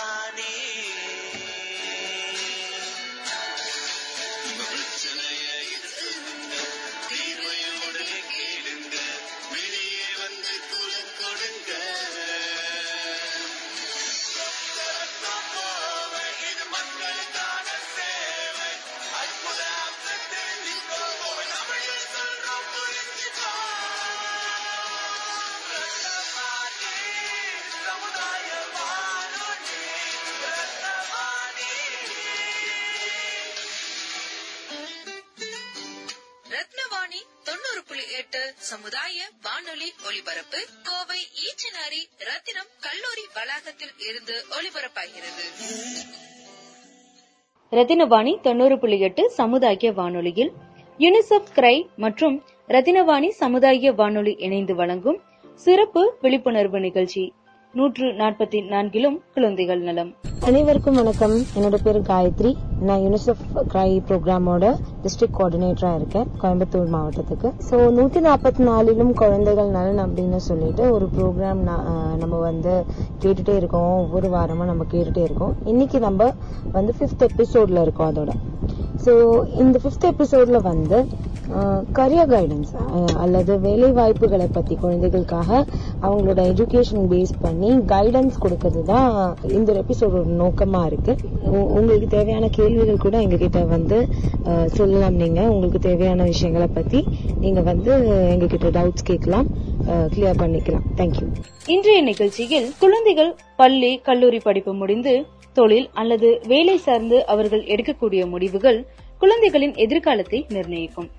Imani சமுதாய வானொலி ஒலிபரப்பு கோவை ஈச்சனாரி ரத்தினம் கல்லூரி வளாகத்தில் இருந்து ஒலிபரப்பாகிறது. ரத்தினவாணி தொண்ணூறு புள்ளி எட்டு சமுதாய வானொலியில் யுனிசெஃப் கிரை மற்றும் ரத்தினவாணி சமுதாய வானொலி இணைந்து வழங்கும் சிறப்பு விழிப்புணர்வு நிகழ்ச்சி நூற்று நாற்பத்தி நான்கிலும் குழந்தைகள் நலம். அனைவருக்கும் வணக்கம். என்னோட பேர் காயத்ரி. நான் யூனிசெஃப் கிரை ப்ரோக்ராமோட டிஸ்ட்ரிக்ட் கோஆர்டினேட்டரா இருக்கேன் கோயம்புத்தூர் மாவட்டத்துக்கு. ஸோ நூத்தி நாற்பத்தி நாலிலும் குழந்தைகள் நலன் அப்படின்னு சொல்லிட்டு ஒரு ப்ரோக்ராம் நம்ம வந்து கேட்டுட்டே இருக்கோம். ஒவ்வொரு வாரமும் நம்ம கேட்டுட்டே இருக்கோம். இன்னைக்கு நம்ம வந்து ஃபிஃப்த் எபிசோட்ல இருக்கோம் அதோட. ஸோ இந்த ஃபிஃப்த் எபிசோட்ல வந்து கரியர் கைடன்ஸ் அல்லது வேலை வாய்ப்புகளை பத்தி குழந்தைகளுக்காக அவங்களோட எஜுகேஷன் பேஸ் பண்ணி கைடன்ஸ் கொடுக்கறது தான் இந்த எபிசோடோட நோக்கமா இருக்கு. உ- உங்களுக்கு தேவையான கேள்விகள் கூட எங்ககிட்ட வந்து சொல்லலாம் நீங்க. உங்களுக்கு தேவையான விஷயங்களை பத்தி நீங்க வந்து எங்ககிட்ட டவுட்ஸ் கேட்கலாம் கிளியர் பண்ணிக்கலாம். தேங்க்யூ இன்றைய நிகழ்ச்சியில் குழந்தைகள் பள்ளி கல்லூரி படிப்பு முடிந்து தொழில் அல்லது வேலை சார்ந்து அவர்கள் எடுக்கக்கூடிய முடிவுகள் குழந்தைகளின் எதிர்காலத்தை நிர்ணயிக்கும்.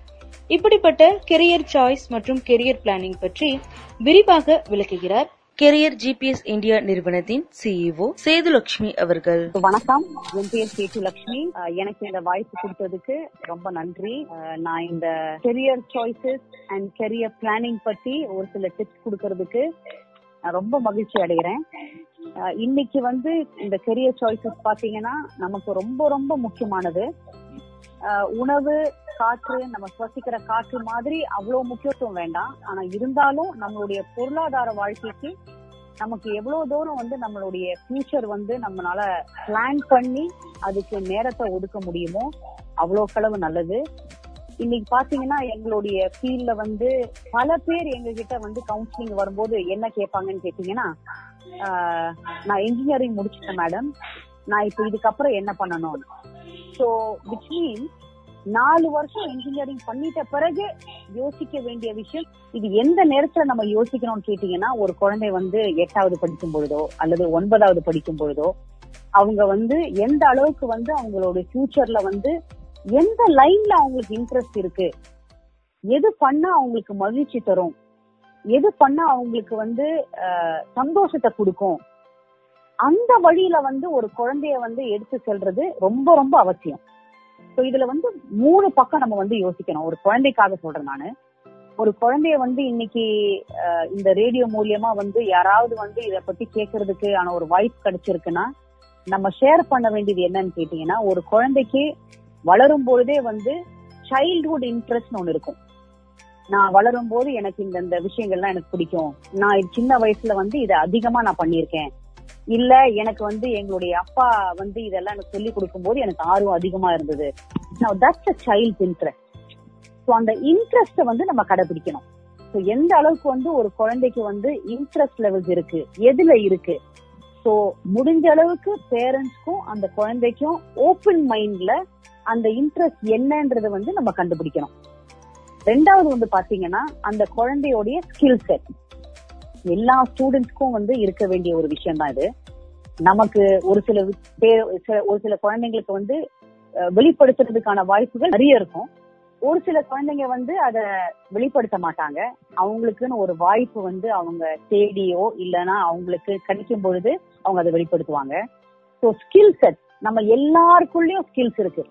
இப்படிப்பட்ட கெரியர் சாய்ஸ் மற்றும் கெரியர் பிளானிங் பற்றி விரிவாக விளக்குகிறார் கெரியர் ஜிபிஎஸ் இந்தியா நிறுவனத்தின் சிஇஓ சேதுலட்சுமி அவர்கள். வணக்கம். என் பேர் சேட்டு லட்சுமி அஹ் எனக்கு இந்த வாய்ப்பு கொடுத்ததுக்கு ரொம்ப நன்றி. நான் இந்த career choices and career planning பத்தி ஒரு சில டிப்ஸ் கொடுக்கறதுக்கு நான் ரொம்ப மகிழ்ச்சி அடைகிறேன். இன்னைக்கு வந்து இந்த கெரியர் சாய்ஸஸ் பாத்தீங்கன்னா நமக்கு ரொம்ப ரொம்ப முக்கியமானது. உணவு காற்று நம்ம சுவசிக்கிற காற்று மாதிரி அவ்வளவு முக்கியத்துவம் வேண்டாம். ஆனா இருந்தாலும் நம்மளுடைய பொருளாதார வாழ்க்கைக்கு நமக்கு எவ்வளவு தூரம் வந்து நம்மளுடைய ஃபியூச்சர் வந்து நம்மளால பிளான் பண்ணி அதுக்கு நேரத்தை ஒதுக்க முடியுமோ அவ்வளோ களவு நல்லது. இன்னைக்கு பாத்தீங்கன்னா எங்களுடைய ஃபீல்ட்ல வந்து பல பேர் எங்க கிட்ட வந்து கவுன்சிலிங் வரும்போது என்ன கேட்பாங்கன்னு கேட்டீங்கன்னா நான் இன்ஜினியரிங் முடிச்சிட்டேன் மேடம் நான் இப்ப இதுக்கப்புறம் என்ன பண்ணணும்? ஸோ விச் மீன் நாலு வருஷம் இன்ஜினியரிங் பண்ணிட்ட பிறகு யோசிக்க வேண்டிய விஷயம் இது எந்த நேரத்துல நம்ம யோசிக்கணும்னு கேட்டீங்கன்னா ஒரு குழந்தை வந்து எட்டாவது படிக்கும் பொழுதோ அல்லது ஒன்பதாவது படிக்கும் பொழுதோ அவங்க வந்து எந்த அளவுக்கு வந்து அவங்களோட ஃபியூச்சர்ல வந்து எந்த லைன்ல அவங்களுக்கு இன்ட்ரெஸ்ட் இருக்கு? எது பண்ணா அவங்களுக்கு மகிழ்ச்சி தரும்? எது பண்ணா அவங்களுக்கு வந்து சந்தோஷத்தை கொடுக்கும்? அந்த வழியில வந்து ஒரு குழந்தைய வந்து எடுத்து செல்றது ரொம்ப ரொம்ப அவசியம். சோ இதுல வந்து மூணு பக்கம் நம்ம வந்து யோசிக்கணும். ஒரு குழந்தைக்காக சொல்றேன் நானு. ஒரு குழந்தைய வந்து இன்னைக்கு இந்த ரேடியோ மூலியமா வந்து யாராவது வந்து இத பத்தி கேட்கறதுக்கு ஆன ஒரு வாய்ப்பு கிடைச்சிருக்குன்னா நம்ம ஷேர் பண்ண வேண்டியது என்னன்னு கேட்டீங்கன்னா ஒரு குழந்தைக்கு வளரும் பொழுதே வந்து சைல்ட்ஹுட் இன்ட்ரெஸ்ட் ஒண்ணு இருக்கும். நான் வளரும் போது எனக்கு இந்த இந்த விஷயங்கள்லாம் எனக்கு பிடிக்கும். நான் சின்ன வயசுல வந்து இதை அதிகமா நான் பண்ணியிருக்கேன். இல்ல எனக்கு வந்து எங்களுடைய அப்பா வந்து இதெல்லாம் எனக்கு சொல்லி கொடுக்கும் போது எனக்கு ஆர்வம் அதிகமா இருந்தது. That's a child interest so அந்த இன்ட்ரெஸ்ட வந்து நம்ம கடைபிடிக்கணும். ஸோ எந்த அளவுக்கு வந்து ஒரு குழந்தைக்கு வந்து இன்ட்ரெஸ்ட் லெவல்ஸ் இருக்கு எதுல இருக்கு? ஸோ முடிஞ்ச அளவுக்கு பேரண்ட்ஸ்க்கும் அந்த குழந்தைக்கும் ஓப்பன் மைண்ட்ல அந்த இன்ட்ரெஸ்ட் என்னன்றது வந்து நம்ம கண்டுபிடிக்கணும். ரெண்டாவது வந்து பாத்தீங்கன்னா அந்த குழந்தையோடைய ஸ்கில் செட் எல்லா ஸ்டூடெண்ட்ஸ்க்கும் வந்து இருக்க வேண்டிய ஒரு விஷயம் தான் இது. நமக்கு ஒரு சில பேர் சில- ஒரு சில குழந்தைங்களுக்கு வந்து வெளிப்படுத்துறதுக்கான வாய்ப்புகள் நிறைய இருக்கும். ஒரு சில குழந்தைங்க வந்து அத வெளிப்படுத்த மாட்டாங்க. அவங்களுக்குன்னு ஒரு வாய்ப்பு வந்து அவங்க தேடியோ இல்லைன்னா அவங்களுக்கு கிடைக்கும் பொழுது அவங்க அதை வெளிப்படுத்துவாங்க. ஸோ ஸ்கில் செட் நம்ம எல்லாருக்குள்ளயும் ஸ்கில்ஸ் இருக்கு.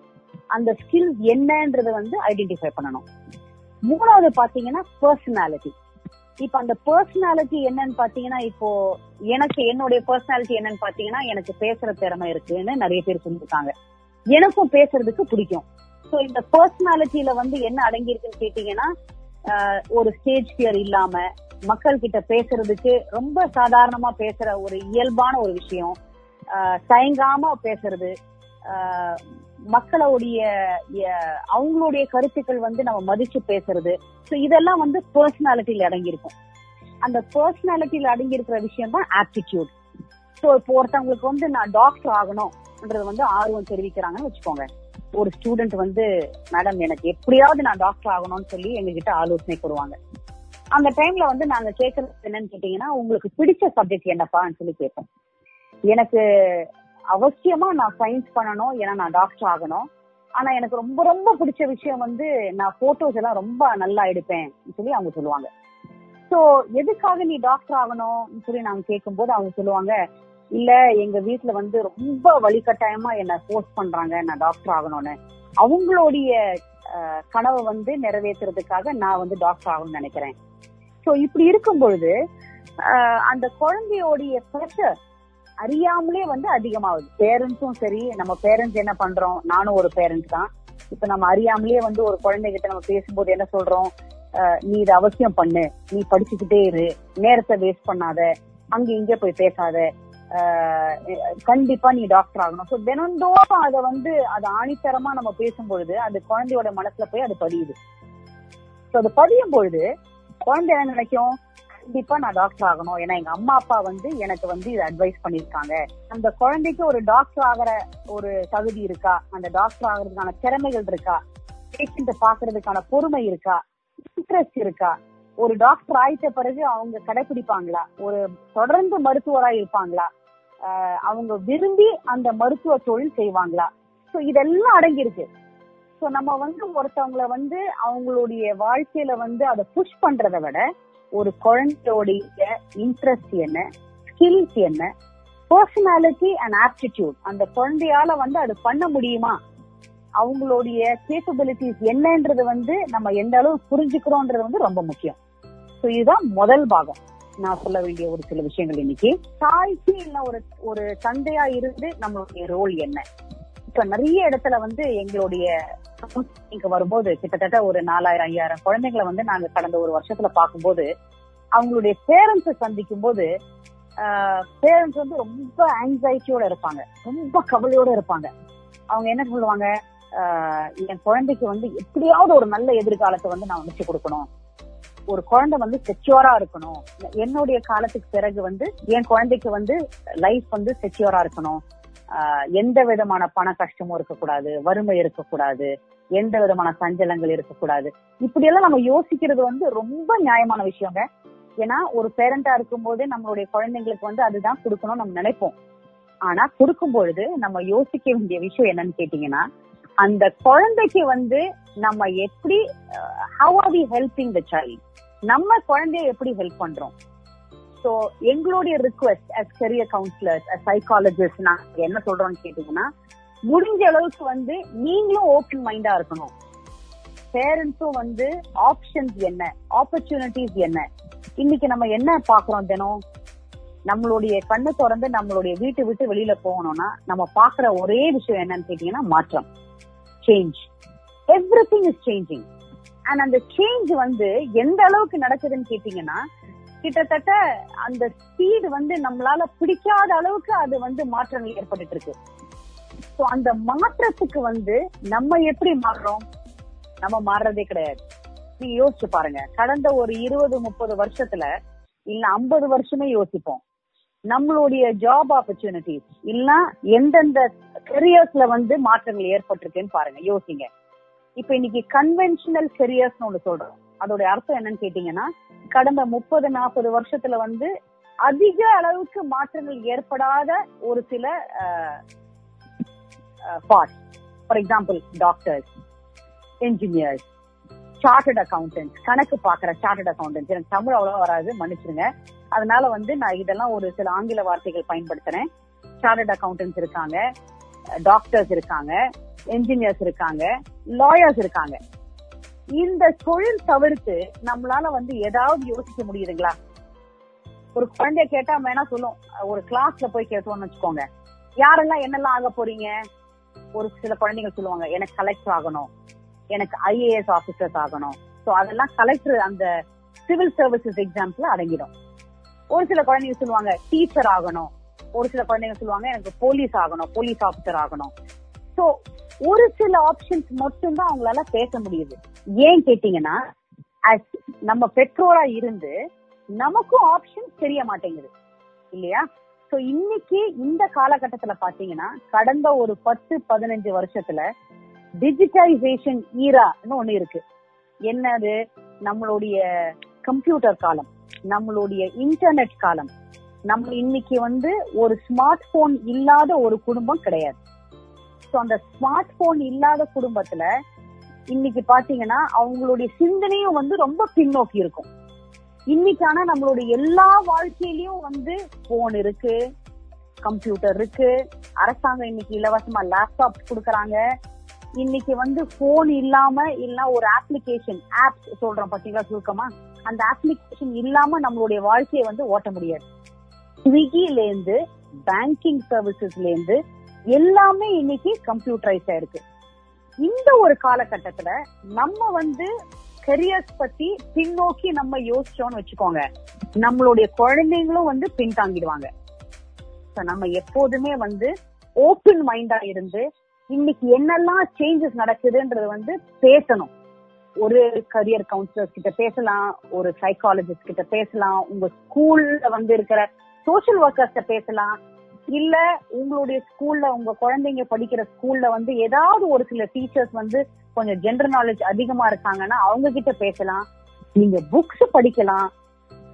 அந்த ஸ்கில்ஸ் என்னன்றத வந்து ஐடென்டிஃபை பண்ணணும். மூணாவது பாத்தீங்கன்னா பர்சனாலிட்டி இப்ப அந்த பர்சனாலிட்டி என்னன்னு பாத்தீங்கன்னா இப்போ எனக்கு என்னுடைய பர்சனாலிட்டி என்னன்னு பாத்தீங்கன்னா எனக்கு பேசுற திறமை இருக்குன்னு நிறைய பேர் சொல்லியிருக்காங்க. எனக்கும் பேசுறதுக்கு பிடிக்கும். சோ இந்த பர்சனாலிட்டியில வந்து என்ன அடங்கி இருக்குன்னு கேட்டீங்கன்னா ஆஹ், ஒரு ஸ்டேஜ் ஃபியர் இல்லாம மக்கள் கிட்ட பேசுறதுக்கு ரொம்ப சாதாரணமா பேசுற ஒரு இயல்பான ஒரு விஷயம். ஆஹ் தயங்காம பேசுறது. ஆஹ் மக்களுடைய அவங்களுடைய கருத்துக்கள் வந்து நம்ம மதிச்சு பேசுறது. ஸோ இதெல்லாம் வந்து பர்சனாலிட்டியில் அடங்கியிருக்கும். அந்த பர்சனாலிட்டியில் அடங்கியிருக்கிற விஷயம் தான் ஆப்டிடியூட் ஸோ இப்போ ஒருத்தவங்களுக்கு வந்து நான் டாக்டர் ஆகணும்ன்றது வந்து ஆர்வம் தெரிவிக்கிறாங்கன்னு வச்சுக்கோங்க. ஒரு ஸ்டூடெண்ட் வந்து மேடம் எனக்கு எப்படியாவது நான் டாக்டர் ஆகணும்னு சொல்லி எங்ககிட்ட ஆலோசனை கூறுவாங்க அந்த டைம்ல வந்து நாங்க கேட்கறது என்னன்னு கேட்டீங்கன்னா உங்களுக்கு பிடிச்ச சப்ஜெக்ட் என்னப்பான்னு சொல்லி கேட்போம். எனக்கு அவசியமா நான் சயின்ஸ் பண்ணணும். ஏன்னா நான் டாக்டர் ஆகணும். ஆனா எனக்கு ரொம்ப ரொம்ப பிடிச்ச விஷயம் வந்து நான் போட்டோஸ் எல்லாம் ரொம்ப நல்லா எடுப்பேன் சொல்லி அவங்க சொல்லுவாங்க. சோ எதுக்காக நீ டாக்டர் ஆகணும் சொல்லி நாங்க கேட்கும்போது அவங்க சொல்லுவாங்க இல்ல எங்க வீட்டுல வந்து ரொம்ப வழிகட்டாயமா என்ன ஃபோர்ஸ் பண்றாங்க நான் டாக்டர் ஆகணும்னு. அவங்களுடைய அஹ், கனவை வந்து நிறைவேற்றுறதுக்காக நான் வந்து டாக்டர் ஆகணும்னு நினைக்கிறேன். சோ இப்படி இருக்கும் பொழுது அந்த குழந்தையோடைய ப்ரெஷர் அறியாமலே வந்து அதிகமாகுது. பேரண்ட்ஸும் சரி நம்ம பேரண்ட்ஸ் என்ன பண்றோம்? நானும் ஒரு பேரண்ட் தான். இப்ப நம்ம அறியாமலே வந்து ஒரு குழந்தைகிட்ட நம்ம பேசும்போது என்ன சொல்றோம்? அஹ், நீ இதை அவசியம் பண்ணு. நீ படிச்சுக்கிட்டே இரு. நேரத்தை வேஸ்ட் பண்ணாத. அங்க இங்க போய் பேசாத. கண்டிப்பா நீ டாக்டர் ஆகணும். சோ தினந்தோறும் அதை வந்து அது ஆணித்தரமா நம்ம பேசும்பொழுது அது குழந்தையோட மனசுல போய் அது பதியுது. சோ அது பதியும் பொழுது குழந்தை என்ன நினைக்கும்? கண்டிப்பா நான் டாக்டர் ஆகணும். ஏன்னா எங்க அம்மா அப்பா வந்து எனக்கு வந்து இது அட்வைஸ் பண்ணிருக்காங்க அந்த குழந்தைக்கு ஒரு டாக்டர் ஆகிற ஒரு தகுதி இருக்கா? அந்த டாக்டர் ஆகிறதுக்கான திறமைகள் இருக்கா? பேஷண்ட பாக்குறதுக்கான பொறுமை இருக்கா? இன்ட்ரெஸ்ட் இருக்கா? ஒரு டாக்டர் ஆயிட்ட பிறகு அவங்க கடைபிடிப்பாங்களா ஒரு தொடர்ந்து மருத்துவராய் இருப்பாங்களா? அவங்க விரும்பி அந்த மருத்துவ தொழில் செய்வாங்களா? சோ இதெல்லாம் அடங்கியிருக்கு. ஸோ சோ நம்ம வந்து ஒருத்தவங்கள வந்து அவங்களுடைய வாழ்க்கையில வந்து அதை புஷ் பண்றதை விட ஒரு குழந்தையோடைய இன்ட்ரெஸ்ட் என்ன ஸ்கில்ஸ் என்ன பர்சனாலிட்டி அண்ட் ஆப்டிடியூட் அந்த குழந்தையால வந்து அது பண்ண முடியுமா? அவங்களுடைய கேப்பபிலிட்டிஸ் என்னன்றது வந்து நம்ம எந்த அளவு புரிஞ்சுக்கிறோம்ன்றது வந்து ரொம்ப முக்கியம். சோ இதுதான் முதல் பாகம். நான் சொல்ல வேண்டிய ஒரு சில விஷயங்கள் இன்னைக்கு. தாய்க்கு இல்ல ஒரு ஒரு தந்தையா இருந்து நம்மளுடைய ரோல் என்ன? இப்ப நிறைய இடத்துல வந்து எங்களுடைய counselling வரும்போது கிட்டத்தட்ட ஒரு நாலாயிரம் ஐயாயிரம் குழந்தைங்களை வந்து நாங்க கடந்த ஒரு வருஷத்துல பார்க்கும்போது அவங்களுடைய பேரண்ட்ஸை சந்திக்கும் போது பேரண்ட்ஸ் வந்து ரொம்ப ஆங்ஸைட்டியோட இருப்பாங்க. ரொம்ப கவலையோட இருப்பாங்க. அவங்க என்ன சொல்லுவாங்க? ஆஹ் என் குழந்தைக்கு வந்து எப்படியாவது ஒரு நல்ல எதிர்காலத்தை வந்து நான் அமைச்சு கொடுக்கணும். ஒரு குழந்தை வந்து செக்யூரா இருக்கணும். என்னுடைய காலத்துக்கு பிறகு வந்து என் குழந்தைக்கு வந்து லைஃப் வந்து செக்யூரா இருக்கணும். எந்த விதமான பண கஷ்டமும் இருக்கக்கூடாது வறுமை இருக்கக்கூடாது எந்த விதமான சஞ்சலங்கள் இருக்கக்கூடாது. இப்படி எல்லாம் நம்ம யோசிக்கிறது வந்து ரொம்ப நியாயமான விஷயங்க. ஏன்னா ஒரு பேரண்டா இருக்கும் போதே நம்மளுடைய குழந்தைங்களுக்கு வந்து அதுதான் கொடுக்கணும் நம்ம நினைப்போம். ஆனா கொடுக்கும் பொழுது நம்ம யோசிக்க வேண்டிய விஷயம் என்னன்னு கேட்டீங்கன்னா அந்த குழந்தைக்கு வந்து நம்ம எப்படி how are we helping the child நம்ம குழந்தைய எப்படி ஹெல்ப் பண்றோம்? சோ எங்களுடைய request as career counsellors as psychologist நான் என்ன சொல்றோம்னு கேட்டீங்கன்னா முடிஞ்ச அளவுக்கு வந்து நீங்களும் ஓப்பன் மைண்டா இருக்கணும். பேரண்ட்ஸும் வந்து ஆப்ஷன்ஸ் என்ன? ஆப்பர்ச்சுனிட்டிஸ் என்ன? இன்னைக்கு நம்ம என்ன பாக்குறோம் தினம்? நம்மளுடைய கண்ணை திறந்து நம்மளுடைய வீட்டை விட்டு வெளியில போகணும்னா நம்ம பாக்குற ஒரே விஷயம் என்னன்னு கேட்டீங்கன்னா மாற்றம். Change everything is changing and அந்த சேஞ்ச் வந்து எந்த அளவுக்கு நடக்குதுன்னு கேட்டீங்கன்னா கிட்டத்தட்ட அந்த ஸ்பீடு வந்து நம்மளால பிடிக்காத அளவுக்கு அது வந்து மாற்றங்கள் ஏற்பட்டு இருக்கு ஸோ அந்த மாற்றத்துக்கு வந்து நம்ம எப்படி மாறுறோம்? நம்ம மாறுறதே கிடையாது. நீங்க யோசிச்சு பாருங்க. கடந்த ஒரு இருபது முப்பது வருஷத்துல இல்ல ஐம்பது வருஷமே யோசிப்போம். நம்மளுடைய ஜாப் ஆப்பர்ச்சுனிட்டிஸ் இல்ல எந்தெந்த கெரியர்ஸ்ல வந்து மாற்றங்கள் ஏற்பட்டிருக்குன்னு பாருங்க. யோசிங்க. இப்ப இன்னைக்கு கன்வென்ஷனல் கெரியர்ஸ் ஒண்ணு சொல்றோம். அதோட அர்த்தம் என்னன்னு கேட்டீங்கன்னா கடந்த முப்பது நாற்பது வருஷத்துல வந்து அதிக அளவுக்கு மாற்றங்கள் ஏற்படாத ஒரு சில part for example doctors engineers chartered accountant கணக்கு பாக்குற சார்ட்டர்ட் அக்கௌண்டன்ட் எனக்கு தமிழ் அவ்வளவா வராது மன்னிச்சிருங்க. அதனால வந்து நான் இதெல்லாம் ஒரு சில ஆங்கில வார்த்தைகள் பயன்படுத்துறேன். சார்ட்டர்ட் அக்கௌண்டன்ஸ் இருக்காங்க டாக்டர்ஸ் இருக்காங்க என்ஜினியர்ஸ் இருக்காங்க லாயர்ஸ் இருக்காங்க. இந்த தொழில் தவிர்த்து நம்மளால வந்து ஏதாவது யோசிக்க முடியுதுங்களா? ஒரு குழந்தைய கேட்டா வேணா சொல்லும். ஒரு கிளாஸ்ல போய் கேட்டோம்னு வச்சுக்கோங்க. யாரெல்லாம் என்னெல்லாம் ஆக போறீங்க? ஒரு சில குழந்தைங்க சொல்லுவாங்க எனக்கு கலெக்டர் ஆகணும். எனக்கு ஐஏஎஸ் ஆபீசர்ஸ் ஆகணும். சோ அதெல்லாம் கலெக்டர் அந்த சிவில் சர்வீசஸ் எக்ஸாம்ஸ்ல அடங்கிடும். ஒரு சில குழந்தைங்க சொல்லுவாங்க டீச்சர் ஆகணும். ஒரு சில குழந்தைங்க சொல்லுவாங்க எனக்கு போலீஸ் ஆகணும் போலீஸ் ஆபிசர் ஆகணும். சோ ஒரு சில ஆப்ஷன்ஸ் மட்டும்தான் அவங்களால பேச முடியுது. ஏன் கேட்டீங்கன்னா நம்ம பெற்றோரா இருந்து நமக்கும் ஆப்ஷன்ஸ் தெரிய மாட்டேங்குது. இல்லையா? சோ இன்னைக்கு இந்த காலகட்டத்துல பாத்தீங்கன்னா கடந்த ஒரு பத்து பதினஞ்சு வருஷத்துல டிஜிட்டலைசேஷன் ஈரான்னு ஒண்ணு இருக்கு. என்னது? நம்மளுடைய கம்ப்யூட்டர் காலம் நம்மளுடைய இன்டர்நெட் காலம். நம்ம இன்னைக்கு வந்து ஒரு ஸ்மார்ட் போன் இல்லாத ஒரு குடும்பம் கிடையாது. சோ அந்த ஸ்மார்ட் போன் இல்லாத குடும்பத்துல இன்னைக்கு பாத்தீங்கன்னா அவங்களுடைய சிந்தனையும் வந்து ரொம்ப பின்னோக்கி இருக்கும். இன்னைக்கு ஆனா நம்மளுடைய எல்லா வாழ்க்கையிலயும் வந்து போன் இருக்கு கம்ப்யூட்டர் இருக்கு அரசாங்கம் இன்னைக்கு இலவசமா லேப்டாப் கொடுக்கறாங்க. இன்னைக்கு வந்து போன் இல்லாம இல்ல ஒரு அப்ளிகேஷன் ஆப் சொல்றோம் பாத்தீங்களா சுருக்கமா? அந்த அப்ளிகேஷன் இல்லாம நம்மளுடைய வாழ்க்கையை வந்து ஓட்ட முடியாது. ஸ்விக்கில இருந்து பேங்கிங் சர்வீசஸ்ல இருந்து எல்லாமே இன்னைக்கு கம்ப்யூட்டரைஸ் ஆயிருக்கு இந்த ஒரு காலகட்டத்துல நம்ம வந்து கெரியர்ஸ் பத்தி பின்னோக்கி நம்ம யோசிச்சோம்னு வச்சுக்கோங்க. நம்மளுடைய குழந்தைங்களும் வந்து பின்தாங்கிடுவாங்க. நம்ம எப்போதுமே வந்து ஓப்பன் மைண்டா இருந்து இன்னைக்கு என்னெல்லாம் சேஞ்சஸ் நடக்குதுன்றது வந்து பேசணும். ஒரு கரியர் கவுன்சிலர்ஸ் கிட்ட பேசலாம் ஒரு சைக்காலஜிஸ்ட் கிட்ட பேசலாம் உங்க ஸ்கூல்ல வந்து இருக்கிற சோஷியல் ஒர்க்கர்ஸ் பேசலாம் இல்ல உங்களுடைய ஸ்கூல்ல உங்க குழந்தைங்க படிக்கிற ஸ்கூல்ல வந்து ஏதாவது ஒரு சில டீச்சர்ஸ் வந்து கொஞ்சம் ஜென்ரல் நாலேஜ் அதிகமா இருக்காங்கன்னா அவங்க கிட்ட பேசலாம். நீங்க புக்ஸ் படிக்கலாம்.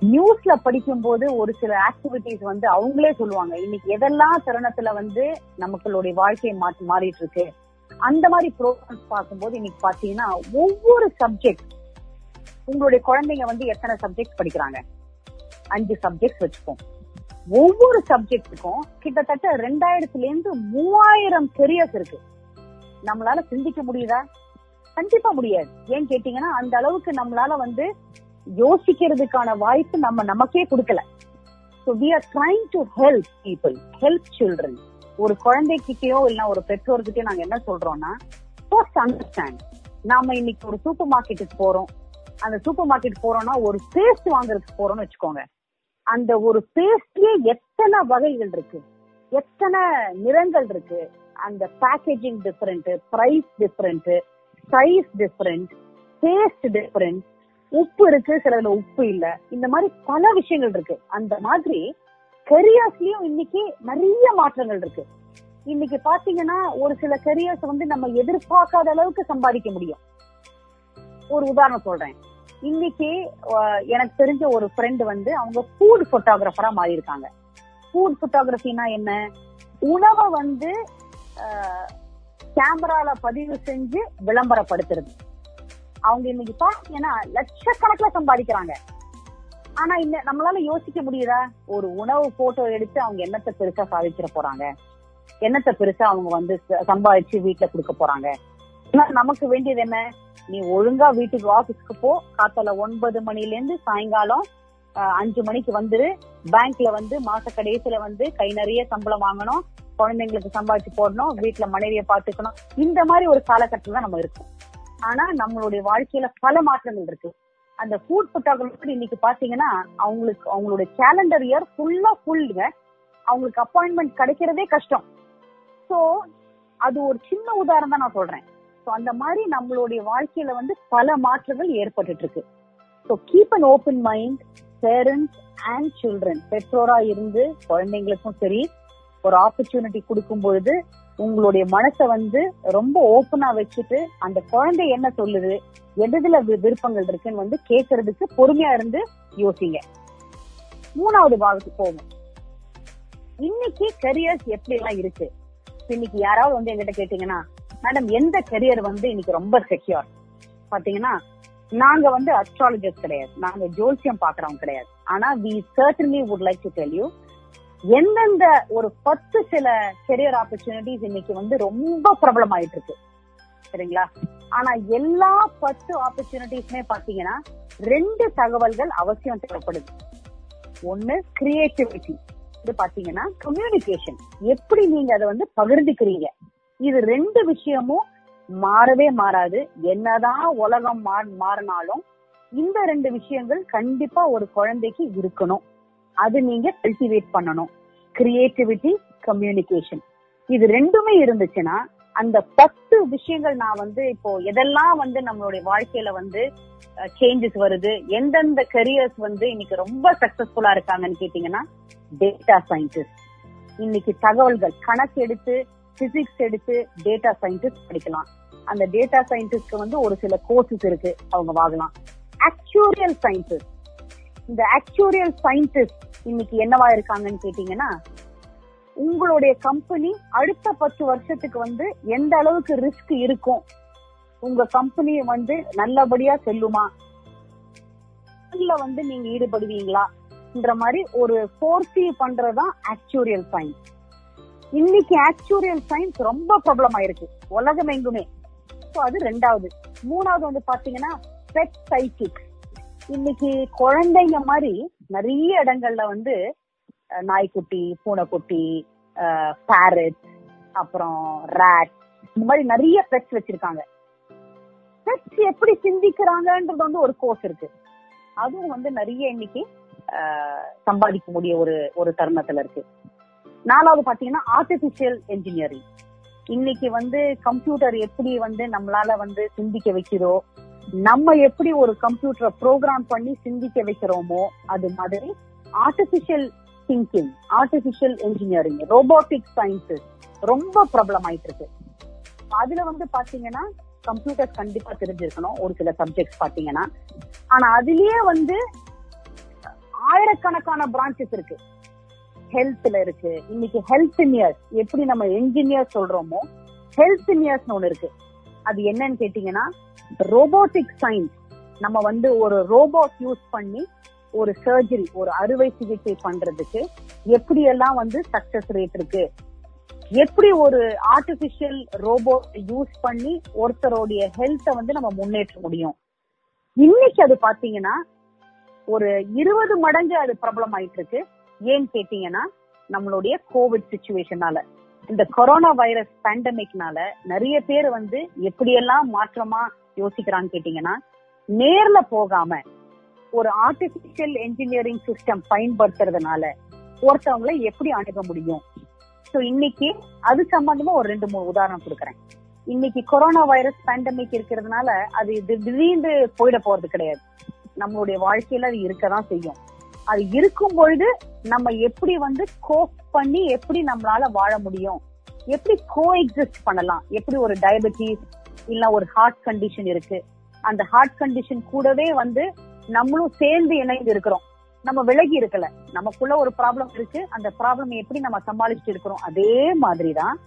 நியூஸ்ல படிக்கும் போது ஒரு சில ஆக்டிவிட்டிஸ் வந்து அவங்களே சொல்லுவாங்க. இன்னைக்கு எதெல்லாம் தருணத்துல வந்து நமக்களுடைய வாழ்க்கையை மாற்றி மாறிட்டு இருக்கு அந்த மாதிரி ப்ரோக்ராம்ஸ் பார்க்கும்போது இன்னைக்கு பாத்தீங்கன்னா ஒவ்வொரு சப்ஜெக்ட் உங்களுடைய குழந்தைங்க வந்து எத்தனை சப்ஜெக்ட் படிக்கிறாங்க? அஞ்சு சப்ஜெக்ட் வச்சுப்போம். ஒவ்வொரு சப்ஜெக்டுக்கும் கிட்டத்தட்ட ரெண்டாயிரத்துல இருந்து மூவாயிரம் கெரியர்ஸ் இருக்கு. நம்மளால சிந்திக்க முடியுதா? கண்டிப்பா முடியாது. ஏன் கேட்டீங்கன்னா அந்த அளவுக்கு நம்மளால வந்து யோசிக்கிறதுக்கான வாய்ப்பு நம்ம நமக்கே கொடுக்கல. So we are trying to help people help children ஒரு குழந்தைக்கிட்டயோ இல்ல ஒரு பெற்றோர்கிட்டயோ நாங்க என்ன சொல்றோம்னா ஃபர்ஸ்ட் அண்டர்ஸ்டாண்ட் நாம இன்னைக்கு ஒரு சூப்பர் மார்க்கெட்டுக்கு போறோம். அந்த சூப்பர் மார்க்கெட் போறோம்னா ஒரு பேஸ்ட் வாங்குறதுக்கு போறோம்னு வச்சுக்கோங்க. அந்த ஒரு பேஸ்ட்லயே எத்தனை வகைகள் இருக்கு? எத்தனை நிறங்கள் இருக்கு? அந்த packaging different price different size different taste different உப்பு இருக்கு சிலதுல உப்பு இல்ல. இந்த மாதிரி பல விஷயங்கள் இருக்கு. அந்த மாதிரி கெரியர்ஸ்லயும் இன்னைக்கு நிறைய மாற்றங்கள் இருக்கு. இன்னைக்கு பாத்தீங்கன்னா ஒரு சில கெரியர்ஸ் வந்து நம்ம எதிர்பார்க்காத அளவுக்கு சம்பாதிக்க முடியும். ஒரு உதாரணம் சொல்றேன். இன்னைக்கு எனக்கு தெரிஞ்ச ஒரு ஃப்ரெண்டு வந்து அவங்க ஃபுட் போட்டோகிராஃபரா மாறி இருக்காங்க ஃபுட் போட்டோகிராஃபினா என்ன? உணவை வந்து கேமரால பதிவு செஞ்சு விளம்பரப்படுத்துறது. அவங்க இன்னைக்கு பாத்தீங்கன்னா லட்சக்கணக்கில் சம்பாதிக்கிறாங்க. ஆனா இந்த நம்மளால யோசிக்க முடியுதா? ஒரு உணவு போட்டோ எடுத்து அவங்க என்னத்தை பெருசா சாதிச்சிட போறாங்க? என்னத்தை பெருசா அவங்க வந்து ச- சம்பாதிச்சு வீட்டுல கொடுக்க போறாங்க? நமக்கு வேண்டியது என்ன? நீ ஒழுங்கா வீட்டுக்கு ஆபீஸ்க்கு போ. காத்தால ஒன்பது மணில இருந்து சாயங்காலம் அஞ்சு மணிக்கு வந்துரு. பேங்க்ல வந்து மாச கடைசியில வந்து கை நிறைய சம்பளம் வாங்கணும். குழந்தைங்களுக்கு சம்பாதிச்சு போடணும். வீட்டுல மனைவியை பாத்துக்கணும் இந்த மாதிரி ஒரு காலகட்டம் தான் நம்ம இருக்கோம். ஆனா நம்மளுடைய வாழ்க்கையில பல மாற்றங்கள் இருக்கு. அந்த ஃபுட் போட்டோகிராஃபர் இன்னைக்கு பாத்தீங்கன்னா அவங்களுக்கு அவங்களுடைய கேலண்டர் இயர் ஃபுல்லா ஃபுல்லுங்க அவங்களுக்கு அப்பாயின்மெண்ட் கிடைக்கிறதே கஷ்டம். சோ அது ஒரு சின்ன உதாரணம் தான் நான் சொல்றேன். சோ அந்த மாதிரி நம்மளுடைய வாழ்க்கையில வந்து பல மாற்றங்கள் ஏற்பட்டு இருக்கு so keep an open mind parents and children பெற்றோரா இருந்து குழந்தைங்களுக்கும் சரி ஒரு ஆப்பர்ச்சுனிட்டி கொடுக்கும் பொழுது உங்களுடைய மனசை வந்து ரொம்ப ஓப்பனா வச்சுட்டு அந்த குழந்தை என்ன சொல்லுது எதுல விருப்பங்கள் இருக்குன்னு வந்து கேட்கறதுக்கு பொறுமையா இருந்து யோசிங்க. மூணாவது பாகத்துக்கு போகும் இன்னைக்கு கரியர்ஸ் எப்படி எல்லாம் இருக்கு? இன்னைக்கு யாராவது வந்து எங்கிட்ட கேட்டீங்கன்னா மேடம் எந்த கெரியர் வந்து இன்னைக்கு ரொம்ப செக்யூர் பாத்தீங்கன்னா நாங்க வந்து அஸ்ட்ராலஜர் கிடையாது. நாங்க ஜோசியம் பாக்குறவங்க கிடையாது. ஆனா we certainly would like to tell you எந்தெந்த ஒரு பத்து சில கெரியர் ஆப்பர்ச்சுனிட்டிஸ் இன்னைக்கு வந்து ரொம்ப பிரபலம் ஆயிட்டு இருக்கு சரிங்களா? ஆனா எல்லா பத்து ஆப்பர்ச்சுனிட்டிஸ்மே பாத்தீங்கன்னா ரெண்டு தகவல்கள் அவசியம் தேவைப்படுது. ஒண்ணு கிரியேட்டிவிட்டி இது பாத்தீங்கன்னா கம்யூனிகேஷன் எப்படி நீங்க அதை வந்து பகிர்ந்துக்கிறீங்க? இது ரெண்டு விஷயமும் மாறவே மாறாது. என்னதான் உலகம் மா- மாறினாலும் இந்த ரெண்டு விஷயங்கள் கண்டிப்பா ஒரு குழந்தைக்கு இருக்கணும். அது நீங்க கல்டிவேட் பண்ணணும். கிரியேட்டிவிட்டி கம்யூனிகேஷன் இது ரெண்டுமே இருந்துச்சுன்னா அந்த பத்து விஷயங்கள் நான் வந்து இப்போ எதெல்லாம் வந்து நம்மளுடைய வாழ்க்கையில வந்து சேஞ்சஸ் வருது எந்தெந்த கரியர்ஸ் வந்து இன்னைக்கு ரொம்ப சக்சஸ்ஃபுல்லா இருக்காங்கன்னு கேட்டீங்கன்னா டேட்டா சயின்டிஸ்ட் இன்னைக்கு தகவல்கள் கணக்கு எடுத்து பிசிக்ஸ் எடுத்து டேட்டா சயின்டிஸ்ட் படிக்கலாம். அந்த டேட்டா சயின்டிஸ்ட்க்கு வந்து ஒரு சில கோர்சஸ் இருக்கு அவங்க வாங்கலாம். ஆக்சுவரியல் சயின்டிஸ்ட் இந்த ஆக்சுவரியல் சயின்டிஸ்ட் இன்னைக்கு என்னவா இருக்காங்கன்னு கேட்டீங்கன்னா உங்களுடைய கம்பெனி அடுத்த பத்து வருஷத்துக்கு வந்து எந்த அளவுக்கு ரிஸ்க் இருக்கும்? உங்க கம்பெனி வந்து நல்லபடியா செல்லுமா? இதுல வந்து நீங்க ஈடுபடுவீங்களா? மாதிரி ஒரு ஃபோர்சி பண்றதுதான் ஆக்சுவரியல் சயின்ஸ் இன்னைக்கு ஆக்சுவரியல் சயின்ஸ் ரொம்ப ப்ராப்ளம் ஆயிருக்கு. உலகம் எங்குமே அது ரெண்டாவது. மூணாவது வந்து பாத்தீங்கன்னா பெட் சைக்கிக் இன்னைக்கு குழந்தைங்க மாதிரி நிறைய இடங்கள்ல வந்து அஹ், நாய்க்குட்டி பூனைக்குட்டி பேரட் அப்புறம் ரேட் இந்த மாதிரி நிறைய பெட்ஸ் வச்சிருக்காங்க. பெட்ஸ் எப்படி சிந்திக்கிறாங்கன்றது வந்து ஒரு கோர்ஸ் இருக்கு. அதுவும் வந்து நிறைய இன்னைக்கு சம்பாதிக்க முடிய ஒரு ஒரு தருணத்துல இருக்கு. நாலாவது பாத்தீங்கன்னா ஆர்டிபிஷியல் இன்ஜினியரிங் இன்னைக்கு வந்து கம்ப்யூட்டர் எப்படி வந்து நம்மளால வந்து சிந்திக்க வைக்கிறோம் நம்ம எப்படி ஒரு கம்ப்யூட்டரை ப்ரோக்ராம் பண்ணி சிந்திக்க வைக்கிறோமோ அது மாதிரி artificial thinking artificial engineering robotic sciences ரொம்ப ப்ராப்ளம் ஆயிட்டு இருக்கு அதுல வந்து பாத்தீங்கன்னா கம்ப்யூட்டர் கண்டிப்பா தெரிஞ்சிருக்கணும் ஒரு சில சப்ஜெக்ட்ஸ் பாத்தீங்கன்னா ஆனா அதுலயே வந்து ஆயிரக்கணக்கான பிரான்ச்சஸ் இருக்கு. ஹெல்த்ல இருக்கு. இன்னைக்கு ஹெல்த் இயர்ஸ் எப்படி நம்ம என்ஜினியர் சொல்றோமோ ஹெல்த் இயர்ஸ் ஒண்ணு இருக்கு. அது என்னன்னு கேட்டீங்கன்னா ரோபோட்டிக் சயின்ஸ் நம்ம வந்து ஒரு ரோபோட் யூஸ் பண்ணி ஒரு சர்ஜரி ஒரு அறுவை சிகிச்சை பண்றதுக்கு எப்படி எல்லாம் வந்து சக்சஸ் ரேட் இருக்கு? எப்படி ஒரு ஆர்டிபிஷியல் ரோபோட் யூஸ் பண்ணி ஒருத்தருடைய ஹெல்த்தை வந்து நம்ம முன்னேற்ற முடியும்? இன்னைக்கு அது பாத்தீங்கன்னா ஒரு இருபது மடங்கு அது பிரபலம் ஆயிட்டு இருக்கு. ஏன்னு கேட்டீங்கன்னா நம்மளுடைய கோவிட் சுச்சுவேஷனால இந்த கொரோனா வைரஸ் பேண்டமிக்னால நிறைய பேர் வந்து எப்படியெல்லாம் மாற்றமா யோசிக்கிறான்னு கேட்டீங்கன்னா நேர்ல போகாம ஒரு ஆர்டிபிஷியல் என்ஜினியரிங் சிஸ்டம் பயன்படுத்துறதுனால ஒருத்தவங்களை எப்படி அணுக முடியும்? சோ இன்னைக்கு அது சம்பந்தமா ஒரு ரெண்டு மூணு உதாரணம் கொடுக்குறேன். இன்னைக்கு கொரோனா வைரஸ் பேண்டமிக் இருக்கிறதுனால அது இது திடீர்னு போயிட போறது கிடையாது. நம்மளுடைய வாழ்க்கையில அது இருக்கதான் செய்யும். அது இருக்கும் பொழுது நம்ம எப்படி வந்து கோப் பண்ணி எப்படி நம்மளால வாழ முடியும்? எப்படி கோ எக்ஸிஸ்ட் பண்ணலாம்? எப்படி ஒரு டயபெட்டிஸ் இல்ல ஒரு ஹார்ட் கண்டிஷன் இருக்கு. அந்த ஹார்ட் கண்டிஷன் கூடவே வந்து நம்மளும் சேர்ந்து இணைந்து இருக்கிறோம். நம்ம விலகி இருக்கல. நமக்குள்ள ஒரு ப்ராப்ளம் இருக்கு. அந்த ப்ராப்ளம் எப்படி நம்ம சமாளிச்சுட்டு இருக்கிறோம்? அதே மாதிரிதான்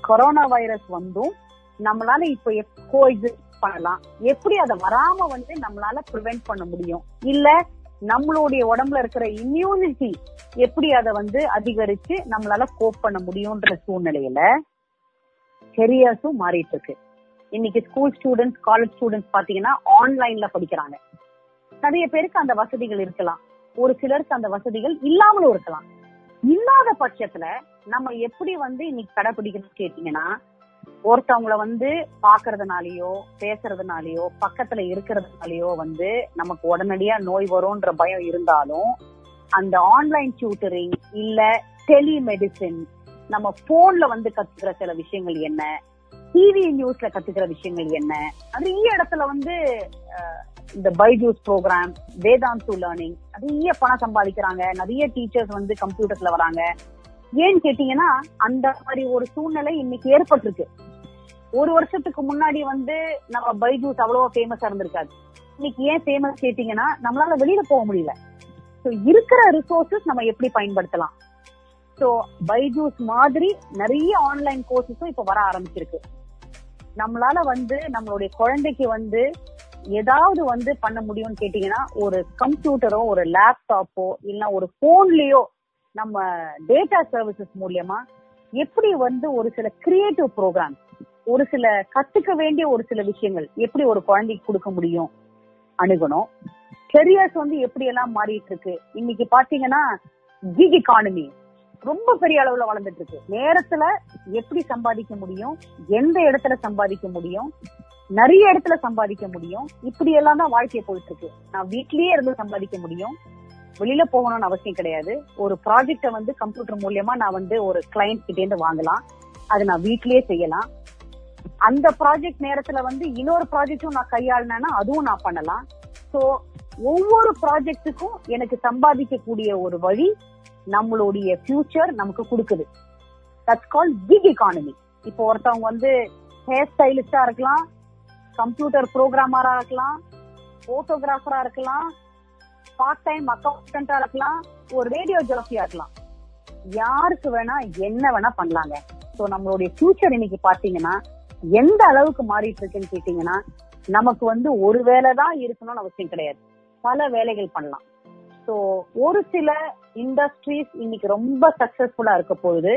கொரோனா வைரஸ் வந்தும் நம்மளால இப்ப கோ எக்ஸிஸ்ட் பண்ணலாம். எப்படி அதை வராம வந்து நம்மளால ப்ரிவென்ட் பண்ண முடியும்? இல்ல நம்மளுடைய உடம்புல இருக்கிற இம்யூனிட்டி எப்படி அதை வந்து அதிகரிச்சு நம்மளால கோப் பண்ண முடியும்ன்ற சூழ்நிலையில கெரியர்ஸும் மாறிட்டு இருக்கு. இன்னைக்கு ஸ்கூல் ஸ்டூடெண்ட்ஸ் காலேஜ் ஸ்டூடெண்ட்ஸ் பாத்தீங்கன்னா ஆன்லைன்ல படிக்கிறாங்க. நிறைய பேருக்கு அந்த வசதிகள் இருக்கலாம். ஒரு சிலருக்கு அந்த வசதிகள் இல்லாமலும் இருக்கலாம். இல்லாத பட்சத்துல நம்ம எப்படி வந்து இன்னைக்கு கடைபிடிக்கணும்னு கேட்டீங்கன்னா ஒருத்தவங்கள வந்து பாக்குறதுனாலயோ பேசுறதுனாலயோ பக்கத்துல இருக்கிறதுனாலயோ வந்து நமக்கு உடனடியா நோய் வரும்ன்ற பயம் இருந்தாலும் அந்த ஆன்லைன் டியூட்டரிங் இல்ல டெலிமெடிசின் நம்ம போன்ல வந்து கத்துக்கிற சில விஷயங்கள் என்ன? டிவி நியூஸ்ல கத்துக்கிற விஷயங்கள் என்ன? நிறைய இடத்துல வந்து இந்த பைஜூஸ் ப்ரோக்ராம் வேதாந்து லேர்னிங் நிறைய பணம் சம்பாதிக்கிறாங்க. நிறைய டீச்சர்ஸ் வந்து கம்ப்யூட்டர்ல வராங்க. ஏன்னு கேட்டீங்கன்னா அந்த மாதிரி ஒரு சூழ்நிலை இன்னைக்கு ஏற்பட்டிருக்கு. ஒரு வருஷத்துக்கு முன்னாடி வந்து நம்ம பைஜூஸ் அவ்வளவா ஃபேமஸா இருந்திருக்காது. இன்னைக்கு ஏன் ஃபேமஸ் கேட்டீங்கன்னா நம்மளால வெளியில போக முடியல. ஸோ இருக்கிற ரிசோர்சஸ் நம்ம எப்படி பயன்படுத்தலாம்? ஸோ பைஜூஸ் மாதிரி நிறைய ஆன்லைன் கோர்சஸும் இப்ப வர ஆரம்பிச்சிருக்கு. நம்மளால வந்து நம்மளுடைய குழந்தைக்கு வந்து ஏதாவது வந்து பண்ண முடியும்னு கேட்டீங்கன்னா ஒரு கம்ப்யூட்டரோ ஒரு லேப்டாப்போ இல்ல ஒரு போன்லயோ நம்ம டேட்டா சர்வீசஸ் மூலியமா எப்படி வந்து ஒரு சில கிரியேட்டிவ் ப்ரோக்ராம் ஒரு சில கத்துக்க வேண்டிய ஒரு சில விஷயங்கள் எப்படி ஒரு குழந்தைக்கு கொடுக்க முடியும் அணுகணும். கெரியர்ஸ் வந்து எப்படி எல்லாம் மாறிட்டு இருக்கு இன்னைக்கு பாத்தீங்கன்னா ஜிக் இக்கானமி ரொம்ப பெரிய அளவுல வளர்ந்துட்டு இருக்கு நேரத்துல எப்படி சம்பாதிக்க முடியும்? எந்த இடத்துல சம்பாதிக்க முடியும்? நிறைய இடத்துல சம்பாதிக்க முடியும். இப்படி எல்லாம் தான் வாழ்க்கை போயிட்டு இருக்கு நான் வீட்லயே இருந்து சம்பாதிக்க முடியும். வெளியில போகணும்னு அவசியம் கிடையாது. ஒரு ப்ராஜெக்ட வந்து கம்ப்யூட்டர் மூலியமா நான் வந்து ஒரு கிளைண்ட் கிட்டே இருந்து வாங்கலாம். அது நான் வீட்லயே செய்யலாம். அந்த ப்ராஜெக்ட் நேரத்துல வந்து இன்னொரு ப்ராஜெக்டும் நான் கையாளினேன்னா அதுவும் நான் பண்ணலாம். சோ ஒவ்வொரு ப்ராஜெக்டுக்கும் எனக்கு சம்பாதிக்கக்கூடிய ஒரு வழி நம்மளுடைய ஃபியூச்சர் நமக்கு கொடுக்குது. தட்ஸ் கால் கிக் எக்கானமி இப்போ ஒருத்தவங்க வந்து ஹேர் ஸ்டைலிஸ்டா இருக்கலாம் கம்ப்யூட்டர் ப்ரோக்ராமரா இருக்கலாம் போட்டோகிராஃபரா இருக்கலாம் பார்ட் டைம் அக்கௌண்டா இருக்கலாம் ஒரு ரேடியோ ஜாக்கியா இருக்கலாம். யாருக்கு வேணா என்ன வேணா பண்ணலாங்க. ஸோ நம்மளுடைய ஃபியூச்சர் இன்னைக்கு பாத்தீங்கன்னா எந்த அளவுக்கு மாறிட்டு இருக்குன்னு கேட்டீங்கன்னா நமக்கு வந்து ஒரு வேலை தான் இருக்கணும்னு அவசியம் கிடையாது. பல வேலைகள் பண்ணலாம். சோ ஒரு சில இண்டஸ்ட்ரீஸ் இன்னைக்கு ரொம்ப சக்சஸ்ஃபுல்லா இருக்க போகுது.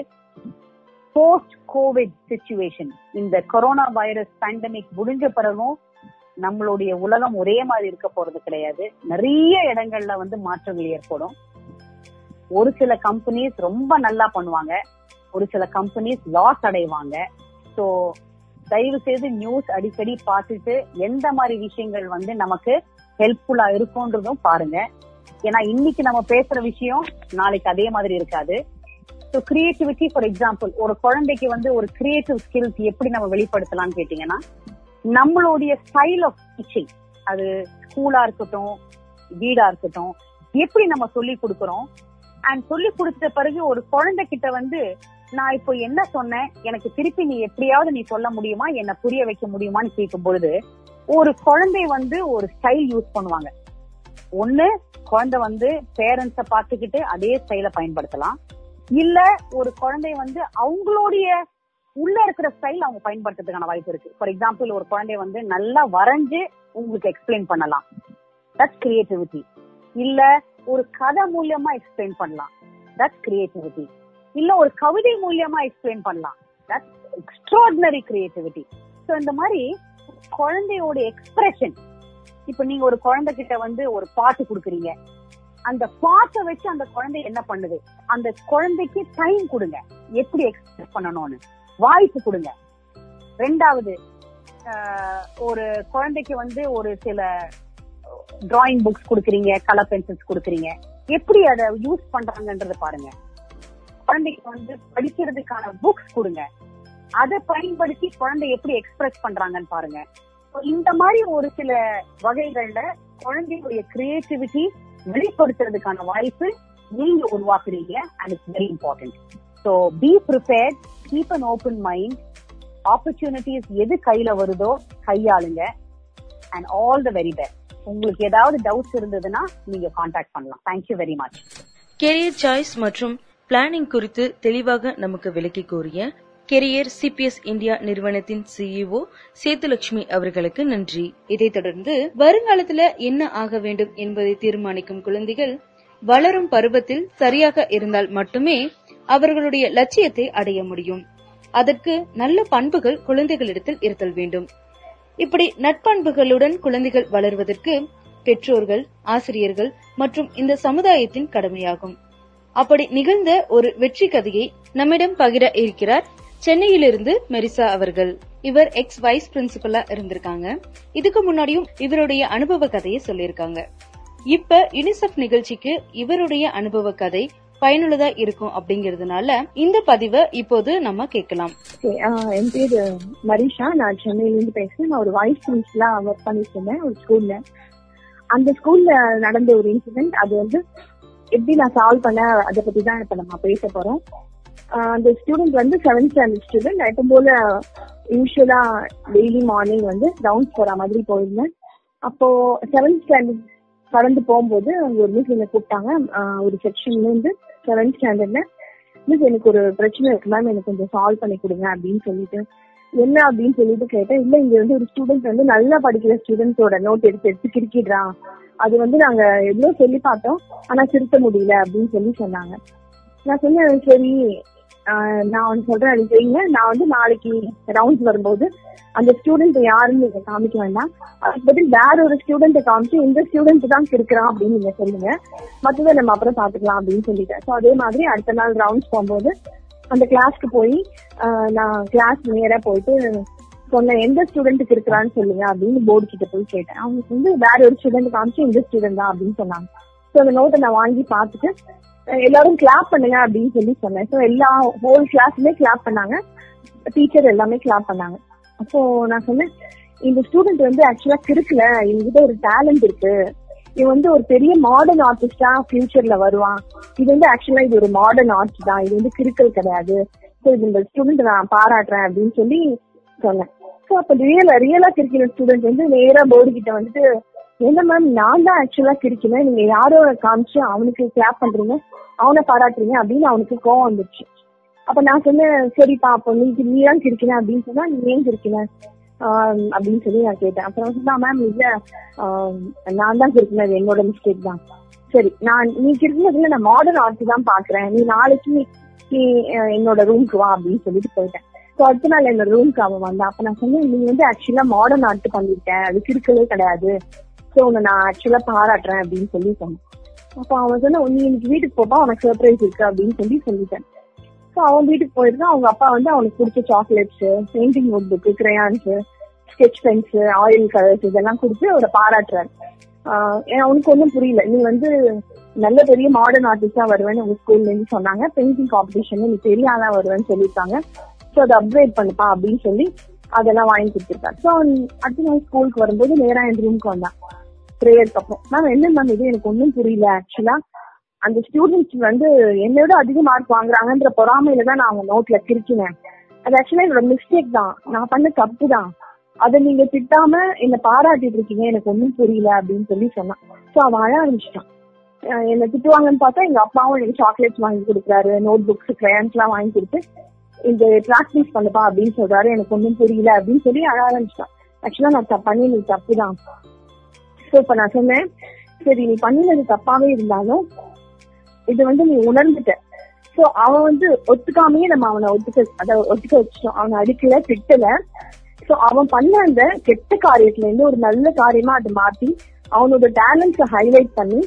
போஸ்ட் கோவிட் சுச்சுவேஷன் இந்த கொரோனா வைரஸ் பேண்டமிக் முடிஞ்ச பிறகும் நம்மளுடைய உலகம் ஒரே மாதிரி இருக்க போறது கிடையாது. நிறைய இடங்கள்ல வந்து மாற்றங்கள் ஏற்படும். ஒரு சில கம்பெனிஸ் ரொம்ப நல்லா பண்ணுவாங்க. ஒரு சில கம்பெனிஸ் லாஸ் அடைவாங்க. சோ தயவு செய்து நியூஸ் அடிக்கடி பார்த்துட்டு எந்த மாதிரி விஷயங்கள் வந்து நமக்கு ஹெல்ப்ஃபுல்லா இருக்கும்ன்றதும் பாருங்க. ஏன்னா இன்னைக்கு நம்ம பேசுற விஷயம் நாளைக்கு அதே மாதிரி இருக்காது. ஸோ கிரியேட்டிவிட்டி ஃபார் எக்ஸாம்பிள் ஒரு குழந்தைக்கு வந்து ஒரு கிரியேட்டிவ் ஸ்கில்ஸ் எப்படி நம்ம வெளிப்படுத்தலாம்னு கேட்டீங்கன்னா நம்மளுடைய ஸ்டைல் ஆஃப் டீச்சிங் அது ஸ்கூலா இருக்கட்டும் வீடா இருக்கட்டும் எப்படி நம்ம சொல்லி கொடுக்கறோம் அண்ட் சொல்லி கொடுத்த பிறகு ஒரு குழந்தை கிட்ட வந்து நான் இப்போ என்ன சொன்னேன்? எனக்கு திருப்பி நீ எப்படியாவது நீ சொல்ல முடியுமா? என்ன புரிய வைக்க முடியுமான்னு கேட்கும் பொழுது ஒரு குழந்தை வந்து ஒரு ஸ்டைல் யூஸ் பண்ணுவாங்க. ஒண்ணு குழந்தை வந்து பேரண்ட்ஸ பாத்துக்கிட்டு அதே ஸ்டைல பயன்படுத்தலாம். இல்ல ஒரு குழந்தை வந்து அவங்களுடைய உள்ள இருக்கிற ஸ்டைல் அவங்க பயன்படுத்துறதுக்கான வாய்ப்பு இருக்கு. ஃபார் எக்ஸாம்பிள் ஒரு குழந்தை வந்து நல்லா வரைஞ்சு உங்களுக்கு எக்ஸ்பிளைன் பண்ணலாம். தட்ஸ் கிரியேட்டிவிட்டி இல்ல ஒரு கதை மூலியமா எக்ஸ்பிளைன் பண்ணலாம். தட்ஸ் கிரியேட்டிவிட்டி இல்ல ஒரு கவிதை மூலியமா எக்ஸ்பிளைன் பண்ணலாம். தட்ஸ் எக்ஸ்ட்ராடினரி கிரியேட்டிவிட்டி ஸோ இந்த மாதிரி குழந்தையோட எக்ஸ்பிரஷன் இப்ப நீங்க ஒரு குழந்தை கிட்ட வந்து ஒரு பாட்டு கொடுக்குறீங்க. அந்த பாட்டை வச்சு அந்த குழந்தை என்ன பண்ணுது? அந்த குழந்தைக்கு டைம் கொடுங்க. எப்படி எக்ஸ்பிரஸ் பண்ணணும்னு. வாய்ப்பு கொடுங்க. ரெண்டாவது ஆஹ், ஒரு குழந்தைக்கு வந்து ஒரு சில டிராயிங் புக்ஸ் கொடுக்குறீங்க கலர் பென்சில்ஸ் கொடுக்குறீங்க. எப்படி அதை யூஸ் பண்றாங்கன்றத பாருங்க. குழந்தைக்கு வந்து படிக்கிறதுக்கான புக்ஸ் கொடுங்க. அதை பயன்படுத்தி குழந்தை எப்படி எக்ஸ்பிரஸ் பண்றாங்கன்னு பாருங்க. இந்த மாதிரி ஒரு சில வகைகள்ல குழந்தையுடைய கிரியேட்டிவிட்டி வெளிப்படுத்துறதுக்கான வாய்ப்பு நீங்க உருவாக்குறீங்க and it's very important so be prepared keep an open mind opportunities எது கையில வருதோ கையாளுங்க. And all the very best உங்களுக்கு ஏதாவது டவுட்ஸ் இருந்ததுன்னா நீங்க காண்டாக்ட் பண்ணலாம். Thank you very much career choice மற்றும் பிளானிங் குறித்து தெளிவாக நமக்கு விளக்கி கூறிய கெரியர் சிபிஎஸ் இந்தியா நிறுவனத்தின் சிஇஓ சேத்துலட்சுமி அவர்களுக்கு நன்றி. இதைத் தொடர்ந்து வருங்காலத்துல என்ன ஆக வேண்டும் என்பதை தீர்மானிக்கும் குழந்தைகள் வளரும் பருவத்தில் சரியாக இருந்தால் மட்டுமே அவர்களுடைய லட்சியத்தை அடைய முடியும். அதற்கு நல்ல பண்புகள் குழந்தைகளிடத்தில் இருத்தல் வேண்டும். இப்படி நட்பண்புகளுடன் குழந்தைகள் வளர்வதற்கு பெற்றோர்கள் ஆசிரியர்கள் மற்றும் இந்த சமுதாயத்தின் கடமையாகும். அப்படி நிகழ்ந்த ஒரு வெற்றி கதையை நம்மிடம் பகிர இருக்கிறார் சென்னையிலிருந்து மெரிசா அவர்கள். இவர் எக்ஸ் வைஸ் பிரின்சிபலா இருந்திருக்காங்க. இதுக்கு முன்னாடியும் இவருடைய அனுபவ கதையை சொல்லியிருக்காங்க. இப்ப யுனிசெஃப் நிகழ்ச்சிக்கு இவருடைய அனுபவ கதை பயனுள்ளதா இருக்கும் அப்படிங்கறதுனால இந்த பதிவை இப்போது நம்ம கேட்கலாம். என் பேரு மரிஷா. நான் சென்னையில இருந்து பேசுறேன். நான் ஒரு வைஸ் பிரின்சிபலா ஒர்க் பண்ணிட்டு இருந்தேன் ஒரு ஸ்கூல்ல அந்த ஸ்கூல்ல நடந்த ஒரு இன்சிடென்ட் அது வந்து எப்படி நான் சால்வ் பண்ண அதை பத்தி தான் இப்ப நம்ம பேச போறோம். அந்த ஸ்டூடெண்ட் வந்து செவன்த் ஸ்டாண்டர்ட் ஸ்டூடெண்ட் எப்போ போல யூஸ்வலா டெய்லி மார்னிங் வந்து ரவுண்ட்ஸ் போற மாதிரி போயிருந்தேன். அப்போ செவன்த் ஸ்டாண்டர்ட் கடந்து போகும்போது அங்க ஒரு மிஸ் என்ன கூப்பிட்டாங்க. ஒரு செக்ஷன்ல இருந்து செவன்த் ஸ்டாண்டர்ட்ல மிஸ் எனக்கு ஒரு பிரச்சனை இருக்கு. மேம் எனக்கு கொஞ்சம் சால்வ் பண்ணி கொடுங்க அப்படின்னு சொல்லிட்டு என்ன? அப்படின்னு சொல்லிட்டு கேட்டேன். இல்ல இங்க வந்து ஒரு ஸ்டூடெண்ட் வந்து நல்லா படிக்கிற ஸ்டூடெண்ட்ஸோட நோட் எடுத்து எடுத்து கிரிக்கிடுறான் அது வந்து நாங்க எவ்வளவு சொல்லி பார்த்தோம் ஆனா திருத்த முடியல அப்படின்னு சொல்லி சொன்னாங்க. நான் சொன்னேன் சரி நான் ஒன்னு சொல்றேன் அது செய்யுங்க நான் வந்து நாளைக்கு ரவுண்ட்ஸ் வரும்போது அந்த ஸ்டூடெண்ட் யாருன்னு நீங்க காமிக்க வேண்டாம். அதுக்கு பதில் வேற ஒரு ஸ்டூடெண்ட் காமிச்சு இந்த ஸ்டூடெண்ட் தான் இருக்கிறான் அப்படின்னு நீங்க சொல்லுங்க. மற்றதை நம்ம அப்புறம் பாத்துக்கலாம் அப்படின்னு சொல்லிட்டேன். ஸோ அதே மாதிரி அடுத்த நாள் ரவுண்ட்ஸ் போகும்போது அந்த கிளாஸ்க்கு போய் நான் கிளாஸ் நேரா போயிட்டு சொன்னேன் எந்த ஸ்டூடெண்ட்டுக்கு இருக்கிறான்னு சொல்லுங்க அப்படின்னு போர்டு கிட்ட போய் கேட்டேன். அவங்க வந்து வேற ஒரு ஸ்டூடெண்ட் காமிச்சு இந்த ஸ்டூடெண்ட் தான் அப்படின்னு சொன்னாங்க. ஸோ அந்த நோட்டை நான் வாங்கி பார்த்துட்டு எல்லாரும் கிளாப் பண்ணுங்க அப்படின்னு சொல்லி சொன்னேன். ஸோ எல்லா ஹோல் கிளாஸுமே கிளாப் பண்ணாங்க. டீச்சர் எல்லாமே கிளாப் பண்ணாங்க. அப்போ நான் சொன்னேன் இந்த ஸ்டூடெண்ட் வந்து ஆக்சுவலா கிறுக்கல இவங்கிட்ட ஒரு டேலண்ட் இருக்கு. இவன் வந்து ஒரு பெரிய மாடர்ன் ஆர்டிஸ்டா ஃபியூச்சர்ல வருவான். இது வந்து ஆக்சுவலா இது ஒரு மாடர்ன் ஆர்ட் தான். இது வந்து கிறுக்கல் கிடையாது. ஸோ இது இந்த ஸ்டூடெண்ட் நான் பாராட்டுறேன் அப்படின்னு சொல்லி சொன்னேன். ஸோ அப்ப ரியலா ரியலா கிரிக்கிற ஸ்டூடெண்ட் வந்து நேரா போர்டு கிட்ட வந்துட்டு என்ன மேம் நான் தான் ஆக்சுவலா கிரிக்கினேன் நீங்க யாரோ காமிச்சு அவனுக்கு கிளாப் பண்றீங்க அவனை பாராட்டுறீங்க அப்படின்னு அவனுக்கு கோவம் வந்துருச்சு. அப்ப நான் சொன்னேன் சரிப்பா அப்ப நீ நீ தான் கிரிக்கின அப்படின்னு சொன்னா நீ ஏன் கிரிக்கின ஆஹ் அப்படின்னு சொல்லி நான் கேட்டேன். அப்புறம் சொன்னா மேம் இல்ல ஆஹ் நான் தான் கிரிக்கினது என்னோட மிஸ்டேக் தான். சரி நான் நீ கிரிக்கினதுல நான் மாடர்ன் ஆர்ட் தான் பாக்குறேன். நீ நாளைக்கு நீ என்னோட ரூம்க்கு வா அப்படின்னு சொல்லிட்டு போயிட்டேன். ஸோ அடுத்த நாள் என்னோட ரூம்க்கு அவன் வந்தான். அப்ப நான் சொன்னேன் நீ வந்து ஆக்சுவலா மாடர்ன் ஆர்ட் பண்ணிருக்கேன் அது கிறுக்கவே கிடையாது. ஸோ உன்னை நான் ஆக்சுவலா பாராட்டுறேன் அப்படின்னு சொல்லி சொன்னேன். அப்ப அவன் சொன்ன நீ இன்னைக்கு வீட்டுக்கு போப்பா உனக்கு சர்ப்ரைஸ் இருக்கு அப்படின்னு சொல்லி சொல்லிட்டேன். ஸோ அவன் வீட்டுக்கு போயிருக்கான் அவங்க அப்பா வந்து அவனுக்கு பிடிச்ச chocolates painting note book crayons sketch pens oil colours இதெல்லாம் கொடுத்து அவரை பாராட்டுறாரு. ஏன் அவனுக்கு ஒன்றும் புரியல. நீ வந்து நல்ல பெரிய மாடர்ன் ஆர்டிஸ்டா வருவேன்னு உங்க ஸ்கூல்ல இருந்து சொன்னாங்க. பெயிண்டிங் காம்படிஷன் நீ பெரிய ஆளா வருவேன்னு சொல்லியிருக்காங்க. ஸோ அதை அப்கிரேட் பண்ணுப்பா அப்படின்னு சொல்லி அதெல்லாம் வாங்கி கொடுத்துருக்காரு. ஸோ அடுத்த நாள் ஸ்கூலுக்கு வரும்போது நேரா என் ரூமுக்கு வந்தான். ப்ரேயருக்கு அப்புறம் மேம் என்ன மேம் இது? எனக்கு ஒன்றும் புரியல ஆக்சுவலா அந்த ஸ்டூடெண்ட்ஸ் வந்து என்னை விட அதிக மார்க் வாங்குறாங்கன்ற பொறாமையில தான் நான் அவங்க நோட்ல கிரிக்கினேன் அது ஆக்சுவலா என்னோட மிஸ்டேக் தான். நான் பண்ண தப்பு தான். அதை நீங்க திட்டாம என்ன பாராட்டிட்டு இருக்கீங்க. எனக்கு ஒன்றும் புரியல அப்படின்னு சொல்லி சொன்னான். ஸோ அவன் அழ ஆரம்பிச்சிட்டான். என்ன திட்டுவாங்கன்னு பார்த்தா எங்க அப்பாவும் எனக்கு சாக்லேட்ஸ் வாங்கி கொடுக்குறாரு நோட் புக்ஸ் கிரையான்ஸ் எல்லாம் வாங்கி கொடுத்து இந்த பிராக்டிஸ் பண்ணுப்பா அப்படின்னு சொல்றாரு. எனக்கு ஒன்றும் புரியல அப்படின்னு சொல்லி அழ ஆரம்பிச்சிட்டான். ஆக்சுவலா நான் த- பண்ணினது தப்பு தான். சோ இப்ப நான் சொன்னேன். சரி நீ பண்ணினது தப்பாவே இருந்தாலும் இது வந்து நீ உணர்ந்துட்ட. சோ அவன் வந்து ஒத்துக்காமையே நம்ம அவனை ஒத்துக்க அத ஒத்துக்க வச்சிட்டோம். அவனை அடிக்கல திட்டல. சோ அவன் பண்ண அந்த கெட்ட காரியத்துல இருந்து ஒரு நல்ல காரியமா அதை மாத்தி அவனோட டேலண்ட்ஸ ஹைலைட் பண்ணி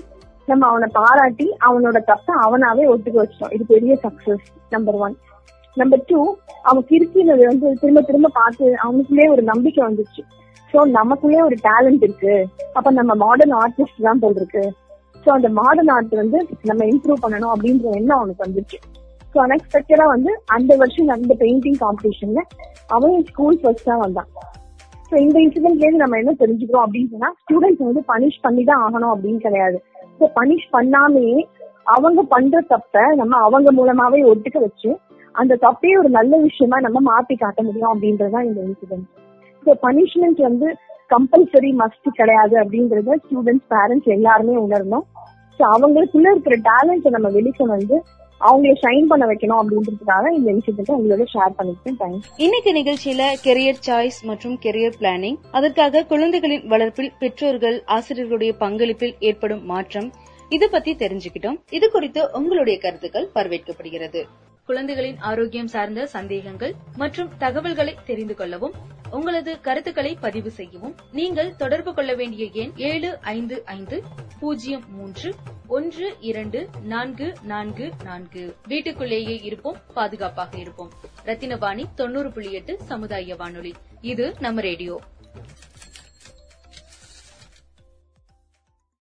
நம்ம அவனை பாராட்டி அவனோட தப்ப அவனாவே ஒத்துக்க வச்சிட்டோம். இது பெரிய success number one number two அவன் கிறுக்கினது வந்து திரும்ப திரும்ப பார்த்து அவனுக்குள்ளே ஒரு நம்பிக்கை வந்துச்சு. சோ நமக்குள்ளே ஒரு டேலண்ட் இருக்கு. அப்ப நம்ம மாடர்ன் ஆர்டிஸ்ட் தான் போல் இருக்கு. சோ அந்த மாடர்ன் ஆர்ட் வந்து நம்ம இம்ப்ரூவ் பண்ணணும் அப்படின்ற எண்ணம் அவனுக்கு வந்துச்சு ஸோ அன்எக்ஸ்பெக்டடா வந்து அந்த வருஷம் நடந்த பெயிண்டிங் காம்படிஷன்ல அவன் ஸ்கூல் ஃபர்ஸ்ட் தான் வந்தான். ஸோ இந்த இன்சிடென்ட்ல இருந்து நம்ம என்ன தெரிஞ்சுக்கிறோம் அப்படின்னு சொன்னா ஸ்டூடெண்ட்ஸ் வந்து பனிஷ் பண்ணி தான் ஆகணும் அப்படின்னு கிடையாது. ஸோ பனிஷ் பண்ணாமையே அவங்க பண்ற தப்ப நம்ம அவங்க மூலமாவே ஒத்துக்க வச்சு அந்த தப்பையே ஒரு நல்ல விஷயமா நம்ம மாத்தி காட்ட முடியும் அப்படின்றதான் இந்த இன்சிடென்ட் ஸோ பனிஷ்மெண்ட் வந்து கம்பல்சரி மஸ்ட் கிடையாது அப்படின்றத ஸ்டூடெண்ட்ஸ் பேரண்ட்ஸ் எல்லாருமே உணரணும். ஸோ அவங்களுக்குள்ள இருக்கிற டேலண்ட்டை நம்ம வெளிக்கொண்டு வந்து அவங்கள ஷைன் பண்ண வைக்கணும் அப்படின்றதுக்காக இந்த விஷயத்த உங்களோட ஷேர் பண்ணிக்கிட்டேன் தேங்க்ஸ் இன்னைக்கு நிகழ்ச்சியில கெரியர் சாய்ஸ் மற்றும் கெரியர் பிளானிங் அதற்காக குழந்தைகளின் வளர்ப்பில் பெற்றோர்கள் ஆசிரியர்களுடைய பங்களிப்பில் ஏற்படும் மாற்றம் இது பத்தி தெரிஞ்சுக்கிட்டோம். இது குறித்து உங்களுடைய கருத்துக்கள் வரவேற்கப்படுகிறது. குழந்தைகளின் ஆரோக்கியம் சார்ந்த சந்தேகங்கள் மற்றும் தகவல்களை தெரிந்து கொள்ளவும் உங்களது கருத்துக்களை பதிவு செய்யவும் நீங்கள் தொடர்பு கொள்ள வேண்டிய எண் ஏழு ஐந்து ஐந்து பூஜ்ஜியம் மூன்று ஒன்று இரண்டு நான்கு நான்கு நான்கு. வீட்டுக்குள்ளேயே இருப்போம் பாதுகாப்பாக இருப்போம். ரத்தினவாணி தொண்ணூறு புள்ளி எட்டு சமுதாய வானொலி. இது நம்ம ரேடியோ.